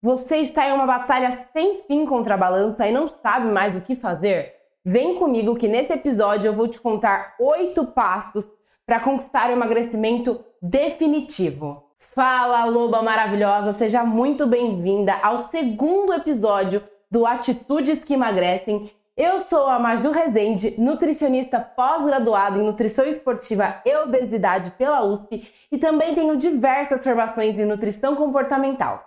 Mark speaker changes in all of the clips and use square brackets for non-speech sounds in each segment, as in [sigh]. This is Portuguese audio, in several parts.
Speaker 1: Você está em uma batalha sem fim contra a balança e não sabe mais o que fazer? Vem comigo que nesse episódio eu vou te contar oito passos para conquistar o emagrecimento definitivo. Fala, loba maravilhosa, seja muito bem-vinda ao segundo episódio do Atitudes que Emagrecem. Eu sou a Maju Rezende, nutricionista pós-graduada em nutrição esportiva e obesidade pela USP e também tenho diversas formações em nutrição comportamental.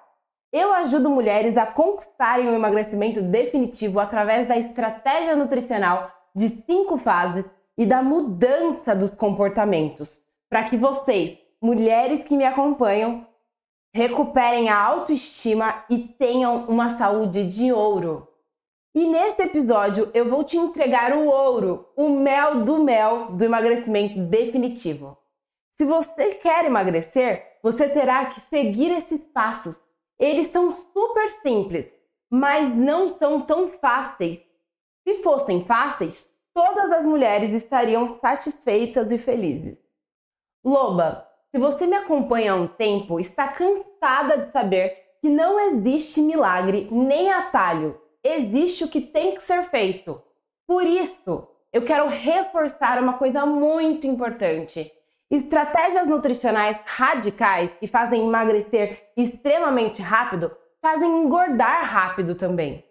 Speaker 1: Eu ajudo mulheres a conquistarem o emagrecimento definitivo através da estratégia nutricional de cinco fases e da mudança dos comportamentos, para que vocês, mulheres que me acompanham, recuperem a autoestima e tenham uma saúde de ouro. E nesse episódio eu vou te entregar o ouro, o mel do mel do emagrecimento definitivo. Se você quer emagrecer, você terá que seguir esses passos eles são super simples, mas não são tão fáceis. Se fossem fáceis, todas as mulheres estariam satisfeitas e felizes. Loba, se você me acompanha há um tempo, está cansada de saber que não existe milagre nem atalho. Existe o que tem que ser feito. Por isso, eu quero reforçar uma coisa muito importante. Estratégias nutricionais radicais que fazem emagrecer extremamente rápido fazem engordar rápido também.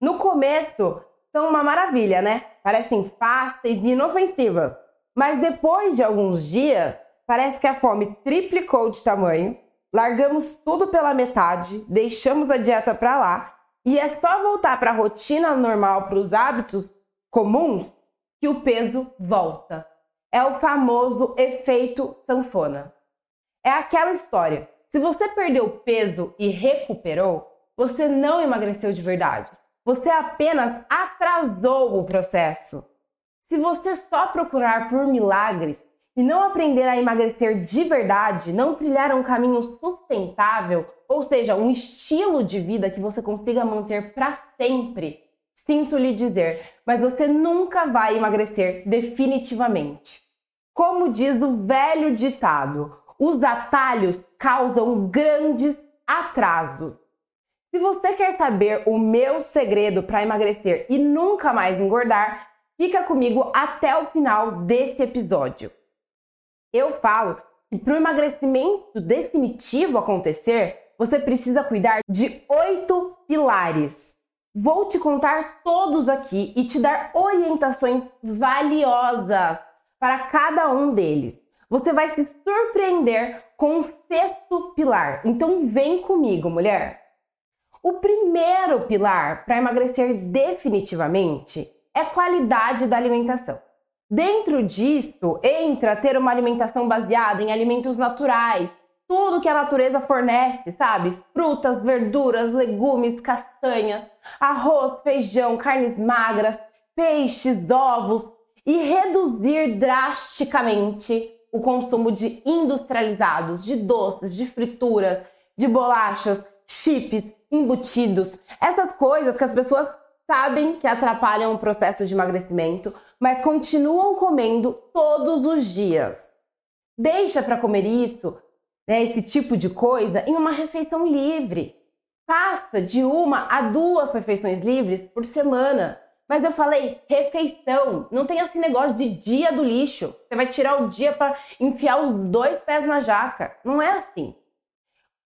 Speaker 1: No começo, são uma maravilha, né? Parecem fáceis e inofensivas. Mas depois de alguns dias, parece que a fome triplicou de tamanho, largamos tudo pela metade, deixamos a dieta para lá e é só voltar para a rotina normal, para os hábitos comuns, que o peso volta é o famoso efeito sanfona. É aquela história. Se você perdeu peso e recuperou, você não emagreceu de verdade. Você apenas atrasou o processo. Se você só procurar por milagres e não aprender a emagrecer de verdade, não trilhar um caminho sustentável, ou seja, um estilo de vida que você consiga manter para sempre, sinto lhe dizer, mas você nunca vai emagrecer definitivamente. Como diz o velho ditado, os atalhos causam grandes atrasos. Se você quer saber o meu segredo para emagrecer e nunca mais engordar, fica comigo até o final desse episódio. Eu falo que para o emagrecimento definitivo acontecer, você precisa cuidar de oito pilares. Vou te contar todos aqui e te dar orientações valiosas para cada um deles. Você vai se surpreender com o sexto pilar. Então vem comigo, mulher. O primeiro pilar para emagrecer definitivamente é qualidade da alimentação. Dentro disso entra ter uma alimentação baseada em alimentos naturais, tudo que a natureza fornece, sabe? Frutas, verduras, legumes, castanhas, arroz, feijão, carnes magras, peixes, ovos, e reduzir drasticamente o consumo de industrializados, de doces, de frituras, de bolachas, chips, embutidos, essas coisas que as pessoas sabem que atrapalham o processo de emagrecimento, mas continuam comendo todos os dias. Deixa para comer isso, né, esse tipo de coisa, em uma refeição livre. Faça de uma a duas refeições livres por semana. Mas eu falei refeição. Não tem esse negócio de dia do lixo. Você vai tirar o dia para enfiar os dois pés na jaca. Não é assim.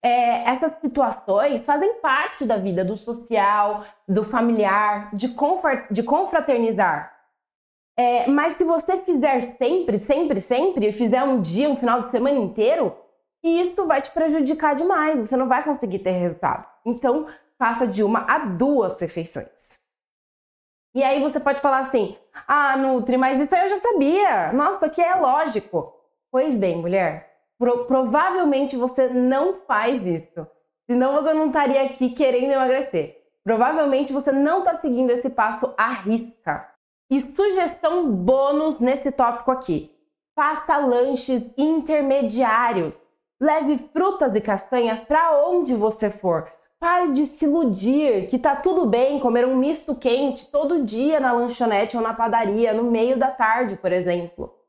Speaker 1: É, essas situações fazem parte da vida do social, do familiar, de, de confraternizar. É, mas se você fizer sempre, sempre, sempre, e fizer um dia, um final de semana inteiro, isso vai te prejudicar demais. Você não vai conseguir ter resultado. Então, faça de uma a duas refeições. E aí você pode falar assim: ah, Nutri, mas isso aí eu já sabia. Nossa, aqui é lógico. Pois bem, mulher, pro provavelmente você não faz isso. Senão você não estaria aqui querendo emagrecer. Provavelmente você não está seguindo esse passo à risca. E sugestão bônus nesse tópico aqui: faça lanches intermediários. Leve frutas e castanhas para onde você for. Pare de se iludir que tá tudo bem comer um misto quente todo dia na lanchonete ou na padaria, no meio da tarde, por exemplo.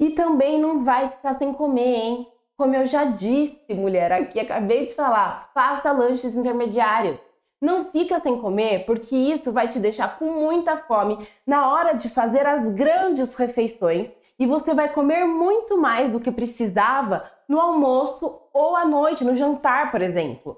Speaker 1: E também não vai ficar sem comer, hein? Como eu já disse, mulher, aqui acabei de falar, faça lanches intermediários. Não fica sem comer, porque isso vai te deixar com muita fome na hora de fazer as grandes refeições e você vai comer muito mais do que precisava no almoço ou à noite, no jantar, por exemplo.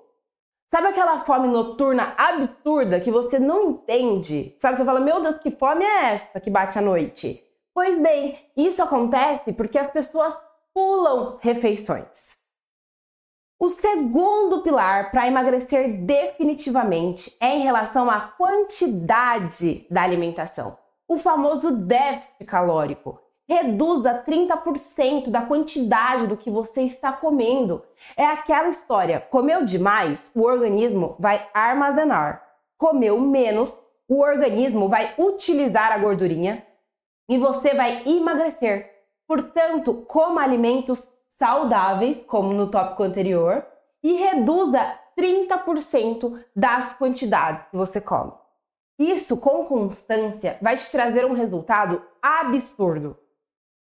Speaker 1: Sabe aquela fome noturna absurda que você não entende? Sabe, você fala, meu Deus, que fome é essa que bate à noite? Pois bem, isso acontece porque as pessoas pulam refeições. O segundo pilar para emagrecer definitivamente é em relação à quantidade da alimentação, o famoso déficit calórico. Reduza 30% da quantidade do que você está comendo. É aquela história: comeu demais, o organismo vai armazenar. Comeu menos, o organismo vai utilizar a gordurinha e você vai emagrecer. Portanto, coma alimentos saudáveis, como no tópico anterior, e reduza 30% das quantidades que você come. Isso, com constância, vai te trazer um resultado absurdo.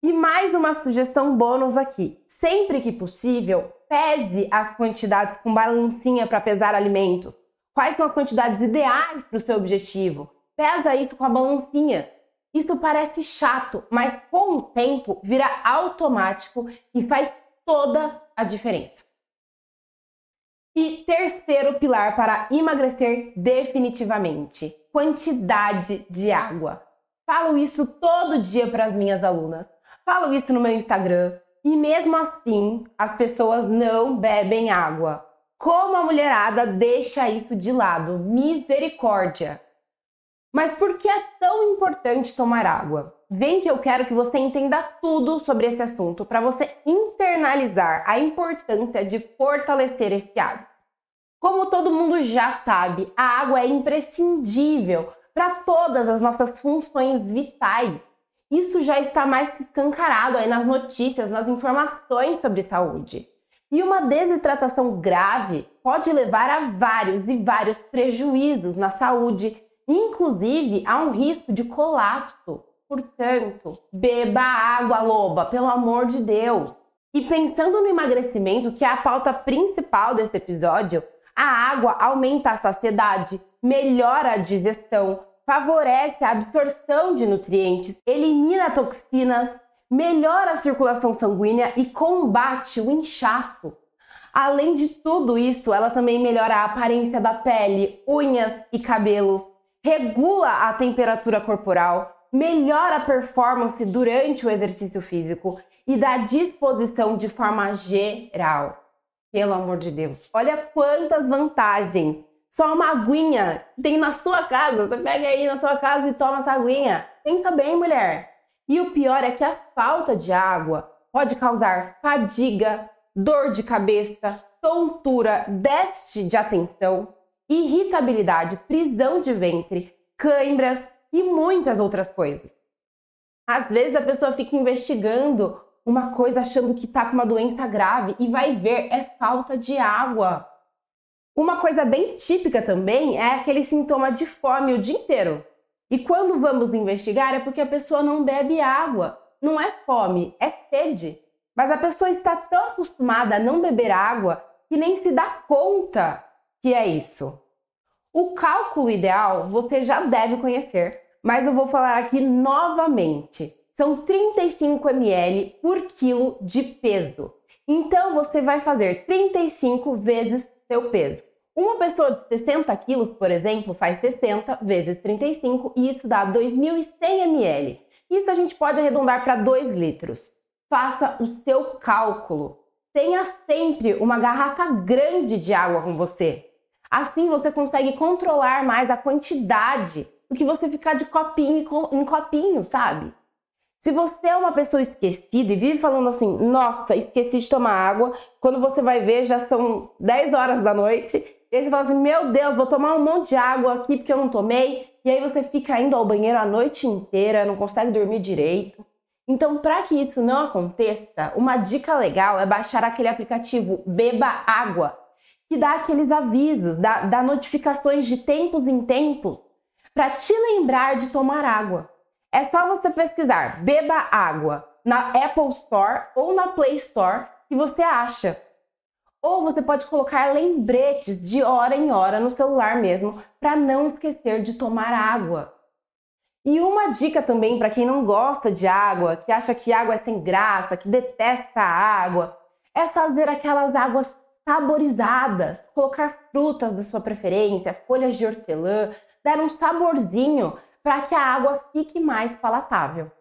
Speaker 1: E mais uma sugestão bônus aqui: sempre que possível, pese as quantidades com balancinha para pesar alimentos. Quais são as quantidades ideais para o seu objetivo? Pesa isso com a balancinha. Isso parece chato, mas com o tempo vira automático e faz toda a diferença. E terceiro pilar para emagrecer definitivamente: quantidade de água. Falo isso todo dia para as minhas alunas. Falo isso no meu Instagram. E mesmo assim, as pessoas não bebem água. Como a mulherada deixa isso de lado? Misericórdia! Mas por que é tão importante tomar água? Vem que eu quero que você entenda tudo sobre esse assunto para você internalizar a importância de fortalecer esse hábito. Como todo mundo já sabe, a água é imprescindível para todas as nossas funções vitais. Isso já está mais escancarado aí nas notícias, nas informações sobre saúde. E uma desidratação grave pode levar a vários e vários prejuízos na saúde Inclusive, há um risco de colapso. Portanto, beba água, loba, pelo amor de Deus. E pensando no emagrecimento, que é a pauta principal desse episódio, a água aumenta a saciedade, melhora a digestão, favorece a absorção de nutrientes, elimina toxinas, melhora a circulação sanguínea e combate o inchaço. Além de tudo isso, ela também melhora a aparência da pele, unhas e cabelos, regula a temperatura corporal, melhora a performance durante o exercício físico e dá disposição de forma geral. Pelo amor de Deus, olha quantas vantagens! Só uma aguinha tem na sua casa, você pega aí na sua casa e toma essa aguinha. Pensa bem, mulher. E o pior é que a falta de água pode causar fadiga, dor de cabeça, tontura, déficit de atenção, irritabilidade, prisão de ventre, cãibras e muitas outras coisas. Às vezes a pessoa fica investigando uma coisa achando que está com uma doença grave e vai ver é falta de água. Uma coisa bem típica também é aquele sintoma de fome o dia inteiro. E quando vamos investigar é porque a pessoa não bebe água. Não é fome, é sede. Mas a pessoa está tão acostumada a não beber água que nem se dá conta que é isso. O cálculo ideal você já deve conhecer, mas eu vou falar aqui novamente. São 35 ml por quilo de peso. Então você vai fazer 35 vezes seu peso. Uma pessoa de 60 quilos, por exemplo, faz 60 vezes 35 e isso dá 2.100 ml. Isso a gente pode arredondar para 2 litros. Faça o seu cálculo. Tenha sempre uma garrafa grande de água com você. Assim você consegue controlar mais a quantidade do que você ficar de copinho em copinho, sabe? Se você é uma pessoa esquecida e vive falando assim, nossa, esqueci de tomar água, quando você vai ver já são 10 horas da noite, e aí você fala assim, meu Deus, vou tomar um monte de água aqui porque eu não tomei, e aí você fica indo ao banheiro a noite inteira, não consegue dormir direito. Então, para que isso não aconteça, uma dica legal é baixar aquele aplicativo Beba Água, que dá aqueles avisos, dá, dá notificações de tempos em tempos para te lembrar de tomar água. É só você pesquisar, beba água. na Apple Store ou na Play Store que você acha. Ou você pode colocar lembretes de hora em hora no celular mesmo, para não esquecer de tomar água. E uma dica também para quem não gosta de água, que acha que água é sem graça, que detesta a água, é fazer aquelas águas saborizadas, colocar frutas da sua preferência, folhas de hortelã, dar um saborzinho para que a água fique mais palatável.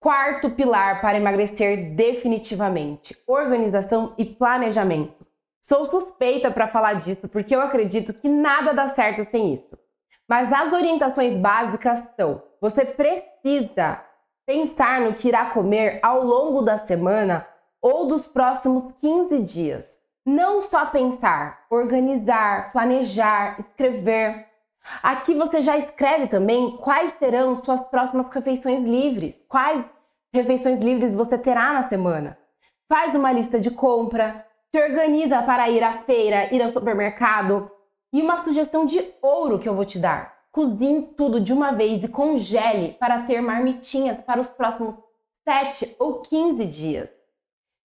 Speaker 1: Quarto pilar para emagrecer definitivamente: organização e planejamento. Sou suspeita para falar disso porque eu acredito que nada dá certo sem isso. Mas as orientações básicas são: você precisa pensar no que irá comer ao longo da semana ou dos próximos 15 dias. Não só pensar, organizar, planejar, escrever. Aqui você já escreve também quais serão suas próximas refeições livres, quais refeições livres você terá na semana. Faz uma lista de compra, se organiza para ir à feira, ir ao supermercado. E uma sugestão de ouro que eu vou te dar: cozinhe tudo de uma vez e congele para ter marmitinhas para os próximos 7 ou 15 dias.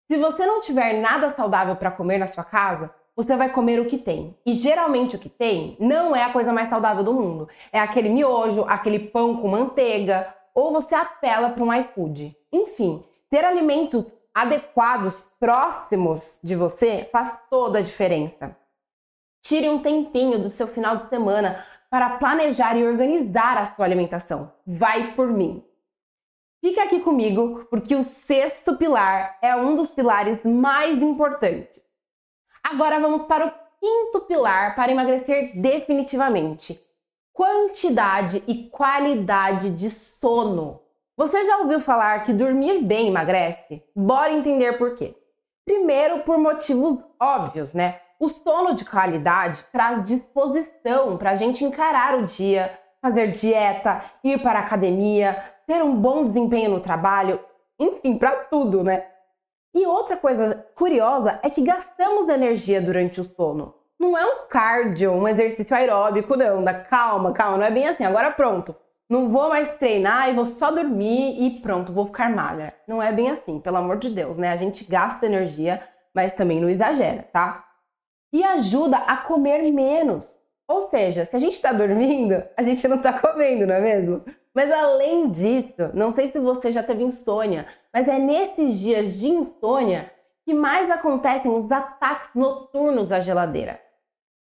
Speaker 1: Se você não tiver nada saudável para comer na sua casa, você vai comer o que tem. E geralmente o que tem não é a coisa mais saudável do mundo. É aquele miojo, aquele pão com manteiga, ou você apela para um iFood. Enfim, ter alimentos adequados próximos de você faz toda a diferença. Tire um tempinho do seu final de semana para planejar e organizar a sua alimentação. Vai por mim. Fica aqui comigo, porque o sexto pilar é um dos pilares mais importantes. Agora vamos para o quinto pilar para emagrecer definitivamente: quantidade e qualidade de sono. Você já ouviu falar que dormir bem emagrece? Bora entender por quê. Primeiro, por motivos óbvios, né? O sono de qualidade traz disposição para a gente encarar o dia, fazer dieta, ir para a academia, ter um bom desempenho no trabalho, enfim, para tudo, né? E outra coisa curiosa é que gastamos energia durante o sono. Não é um cardio, um exercício aeróbico, não. Da calma, calma, não é bem assim. Agora pronto. Não vou mais treinar e vou só dormir e pronto, vou ficar magra. Não é bem assim, pelo amor de Deus, né? A gente gasta energia, mas também não exagera, tá? E ajuda a comer menos. Ou seja, se a gente está dormindo, a gente não está comendo, não é mesmo? Mas além disso, não sei se você já teve insônia, mas é nesses dias de insônia que mais acontecem os ataques noturnos da geladeira.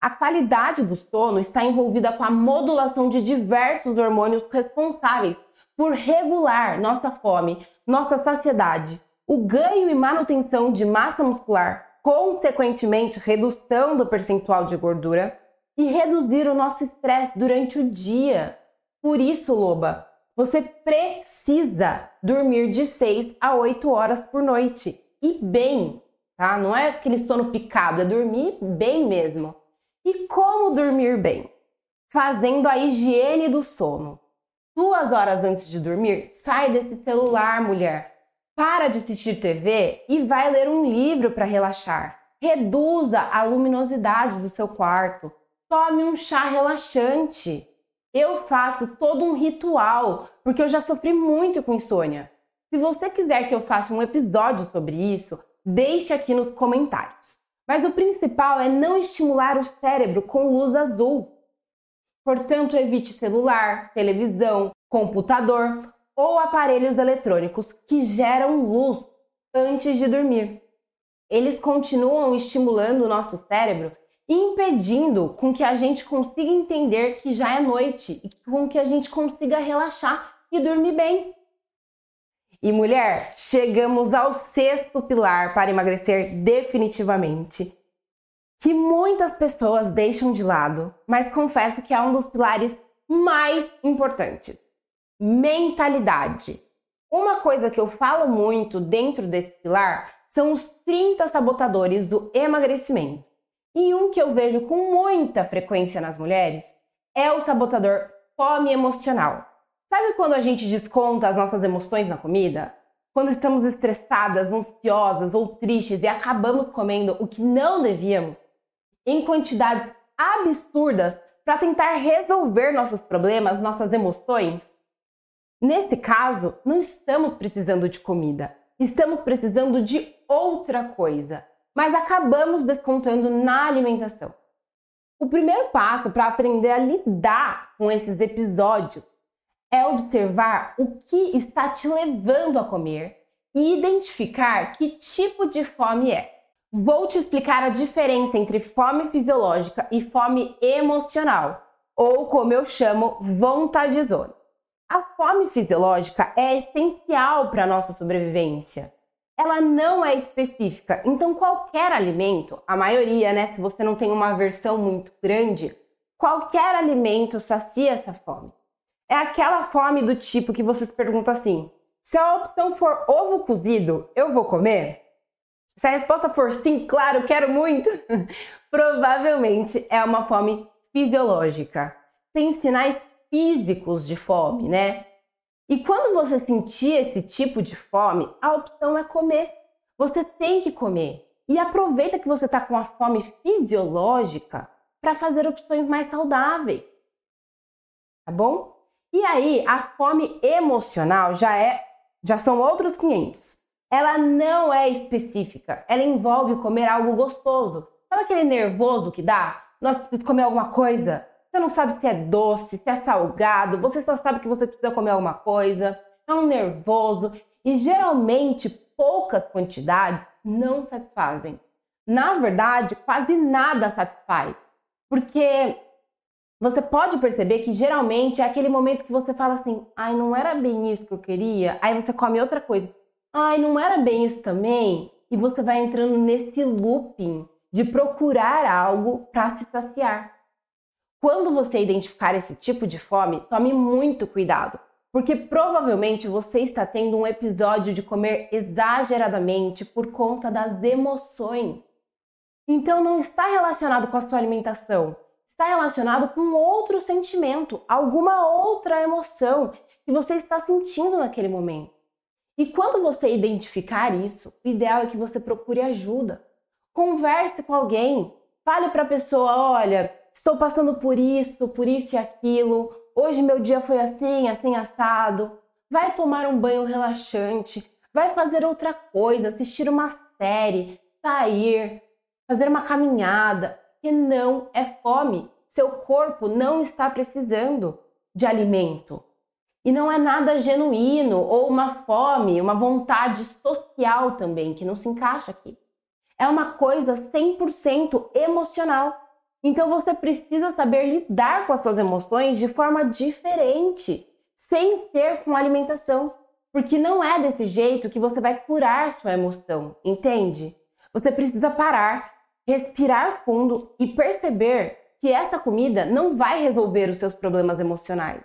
Speaker 1: A qualidade do sono está envolvida com a modulação de diversos hormônios responsáveis por regular nossa fome, nossa saciedade, o ganho e manutenção de massa muscular, consequentemente redução do percentual de gordura e reduzir o nosso estresse durante o dia. Por isso, loba, você precisa dormir de 6 a 8 horas por noite e bem, tá? Não é aquele sono picado, é dormir bem mesmo. E como dormir bem? Fazendo a higiene do sono. Duas horas antes de dormir, sai desse celular, mulher. Para de assistir TV e vai ler um livro para relaxar. Reduza a luminosidade do seu quarto. Tome um chá relaxante. Eu faço todo um ritual, porque eu já sofri muito com insônia. Se você quiser que eu faça um episódio sobre isso, deixe aqui nos comentários. Mas o principal é não estimular o cérebro com luz azul. Portanto, evite celular, televisão, computador ou aparelhos eletrônicos que geram luz antes de dormir. Eles continuam estimulando o nosso cérebro impedindo com que a gente consiga entender que já é noite e com que a gente consiga relaxar e dormir bem. E mulher, chegamos ao sexto pilar para emagrecer definitivamente, que muitas pessoas deixam de lado, mas confesso que é um dos pilares mais importantes: mentalidade. Uma coisa que eu falo muito dentro desse pilar são os 30 sabotadores do emagrecimento. E um que eu vejo com muita frequência nas mulheres é o sabotador fome emocional. Sabe quando a gente desconta as nossas emoções na comida? Quando estamos estressadas, ansiosas ou tristes e acabamos comendo o que não devíamos em quantidades absurdas para tentar resolver nossos problemas, nossas emoções? Nesse caso, não estamos precisando de comida, estamos precisando de outra coisa, mas acabamos descontando na alimentação. O primeiro passo para aprender a lidar com esses episódios é observar o que está te levando a comer e identificar que tipo de fome é. Vou te explicar a diferença entre fome fisiológica e fome emocional, ou como eu chamo, vontadezona. A fome fisiológica é essencial para a nossa sobrevivência. Ela não é específica, então qualquer alimento, a maioria, né, se você não tem uma versão muito grande, qualquer alimento sacia essa fome. É aquela fome do tipo que você se pergunta assim: se a opção for ovo cozido, eu vou comer? Se a resposta for sim, claro, quero muito, [laughs] provavelmente é uma fome fisiológica. Tem sinais físicos de fome, né? E quando você sentir esse tipo de fome, a opção é comer. Você tem que comer. E aproveita que você está com a fome fisiológica para fazer opções mais saudáveis. Tá bom? E aí, a fome emocional já é já são outros 500 ela não é específica. Ela envolve comer algo gostoso. Sabe aquele nervoso que dá? Nós precisamos comer alguma coisa. Você não sabe se é doce, se é salgado. Você só sabe que você precisa comer alguma coisa. É um nervoso. E geralmente poucas quantidades não satisfazem. Na verdade, quase nada satisfaz. Porque você pode perceber que geralmente é aquele momento que você fala assim: ai, não era bem isso que eu queria. Aí você come outra coisa ai, não era bem isso também? E você vai entrando nesse looping de procurar algo para se saciar. Quando você identificar esse tipo de fome, tome muito cuidado, porque provavelmente você está tendo um episódio de comer exageradamente por conta das emoções. Então não está relacionado com a sua alimentação, está relacionado com outro sentimento, alguma outra emoção que você está sentindo naquele momento. E quando você identificar isso, o ideal é que você procure ajuda. Converse com alguém, fale para a pessoa: olha, estou passando por isso, por isso e aquilo. Hoje meu dia foi assim, assim assado. Vai tomar um banho relaxante, vai fazer outra coisa, assistir uma série, sair, fazer uma caminhada, que não é fome. Seu corpo não está precisando de alimento. E não é nada genuíno ou uma fome, uma vontade social também, que não se encaixa aqui. É uma coisa 100% emocional. Então você precisa saber lidar com as suas emoções de forma diferente, sem ser com alimentação. Porque não é desse jeito que você vai curar sua emoção, entende? Você precisa parar, respirar fundo e perceber que essa comida não vai resolver os seus problemas emocionais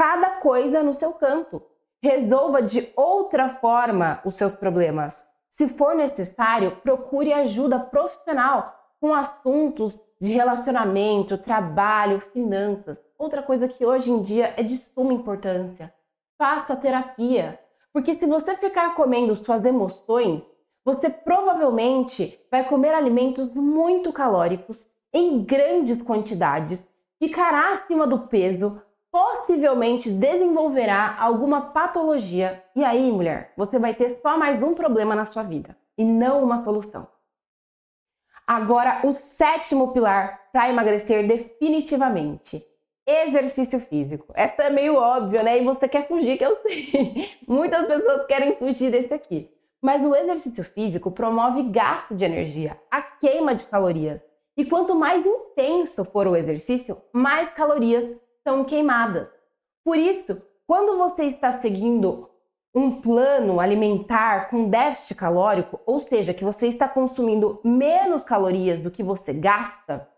Speaker 1: cada coisa no seu canto. Resolva de outra forma os seus problemas. Se for necessário, procure ajuda profissional com assuntos de relacionamento, trabalho, finanças. Outra coisa que hoje em dia é de suma importância. Faça terapia. Porque se você ficar comendo suas emoções, você provavelmente vai comer alimentos muito calóricos em grandes quantidades, ficará acima do peso, possivelmente desenvolverá alguma patologia. E aí, mulher, você vai ter só mais um problema na sua vida e não uma solução. Agora, o sétimo pilar para emagrecer definitivamente: exercício físico. Essa é meio óbvio, né? E você quer fugir, que eu sei. [laughs] Muitas pessoas querem fugir desse aqui. Mas o exercício físico promove gasto de energia, a queima de calorias. E quanto mais intenso for o exercício, mais calorias são queimadas. Por isso, quando você está seguindo um plano alimentar com déficit calórico, ou seja, que você está consumindo menos calorias do que você gasta,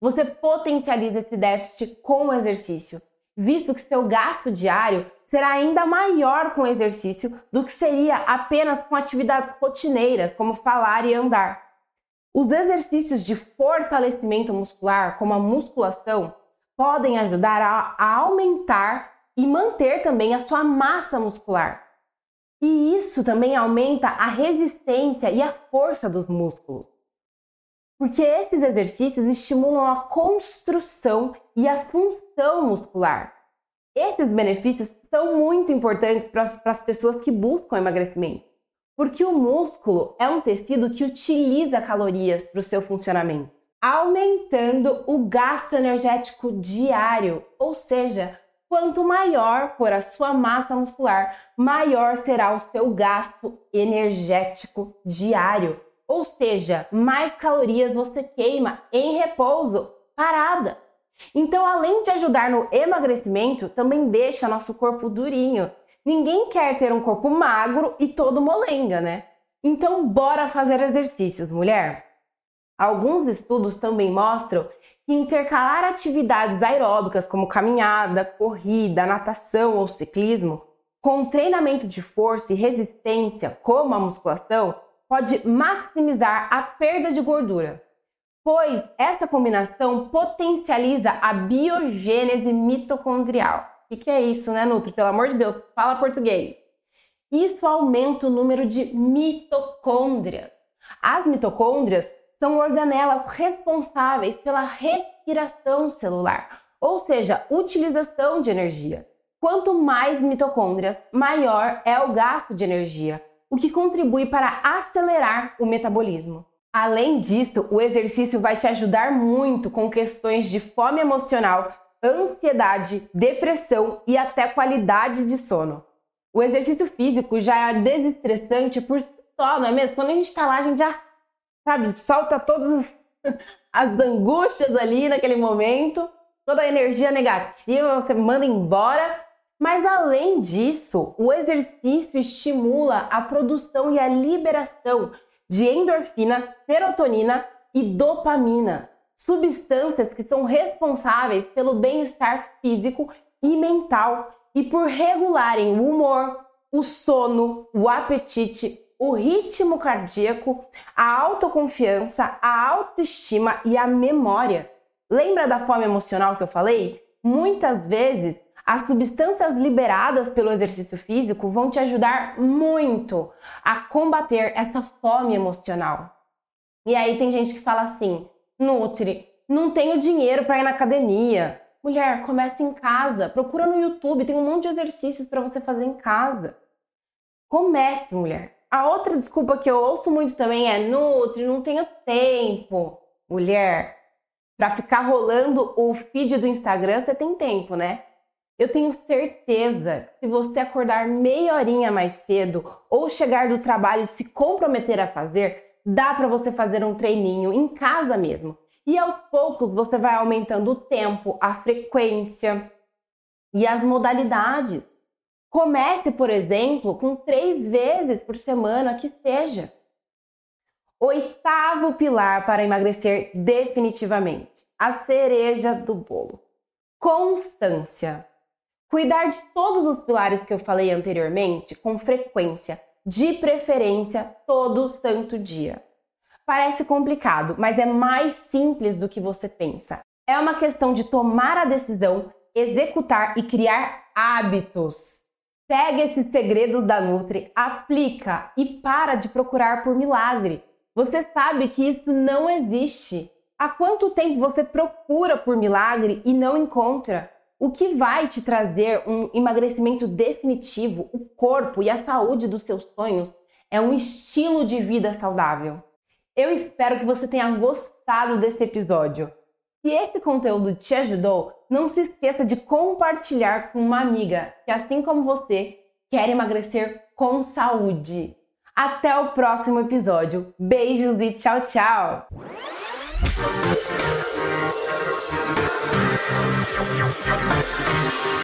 Speaker 1: você potencializa esse déficit com o exercício, visto que seu gasto diário será ainda maior com o exercício do que seria apenas com atividades rotineiras, como falar e andar. Os exercícios de fortalecimento muscular, como a musculação, podem ajudar a, aumentar e manter também a sua massa muscular. E isso também aumenta a resistência e a força dos músculos. Porque esses exercícios estimulam a construção e a função muscular. Esses benefícios são muito importantes para as pessoas que buscam emagrecimento, porque o músculo é um tecido que utiliza calorias para o seu funcionamento, aumentando o gasto energético diário, ou seja, quanto maior for a sua massa muscular, maior será o seu gasto energético diário, ou seja, mais calorias você queima em repouso, parada. Então, além de ajudar no emagrecimento, também deixa nosso corpo durinho. Ninguém quer ter um corpo magro e todo molenga, né? Então, bora fazer exercícios, mulher. Alguns estudos também mostram que intercalar atividades aeróbicas como caminhada, corrida, natação ou ciclismo com treinamento de força e resistência, como a musculação, pode maximizar a perda de gordura pois essa combinação potencializa a biogênese mitocondrial. O que, é isso, né, Nutri? Pelo amor de Deus, fala português. Isso aumenta o número de mitocôndrias. As mitocôndrias são organelas responsáveis pela respiração celular, ou seja, utilização de energia. Quanto mais mitocôndrias, maior é o gasto de energia, o que contribui para acelerar o metabolismo. Além disso, o exercício vai te ajudar muito com questões de fome emocional, ansiedade, depressão e até qualidade de sono. O exercício físico já é desestressante por só, não é mesmo? Quando a gente está lá, a gente já, sabe, solta todas [laughs] as angústias ali naquele momento, toda a energia negativa, você manda embora. Mas além disso, o exercício estimula a produção e a liberação de endorfina, serotonina e dopamina, substâncias que são responsáveis pelo bem-estar físico e mental e por regularem o humor, o sono, o apetite, o ritmo cardíaco, a autoconfiança, a autoestima e a memória. Lembra da fome emocional que eu falei? Muitas vezes as substâncias liberadas pelo exercício físico vão te ajudar muito a combater essa fome emocional. E aí tem gente que fala assim: Nutri, não tenho dinheiro para ir na academia. Mulher, comece em casa, procura no YouTube, tem um monte de exercícios para você fazer em casa. Comece, mulher. A outra desculpa que eu ouço muito também é: Nutri, não tenho tempo. Mulher, para ficar rolando o feed do Instagram, você tem tempo, né? Eu tenho certeza que se você acordar meia horinha mais cedo ou chegar do trabalho e se comprometer a fazer, dá para você fazer um treininho em casa mesmo. E aos poucos você vai aumentando o tempo, a frequência e as modalidades. Comece, por exemplo, com três vezes por semana que seja. Oitavo pilar para emagrecer definitivamente: a cereja do bolo. Constância. Cuidar de todos os pilares que eu falei anteriormente com frequência, de preferência todo santo dia. Parece complicado, mas é mais simples do que você pensa. É uma questão de tomar a decisão, executar e criar hábitos. Pega esses segredos da Nutri, aplica e para de procurar por milagre. Você sabe que isso não existe. Há quanto tempo você procura por milagre e não encontra? O que vai te trazer um emagrecimento definitivo, o corpo e a saúde dos seus sonhos, é um estilo de vida saudável. Eu espero que você tenha gostado desse episódio. Se esse conteúdo te ajudou, não se esqueça de compartilhar com uma amiga que, assim como você, quer emagrecer com saúde. Até o próximo episódio. Beijos e tchau, tchau!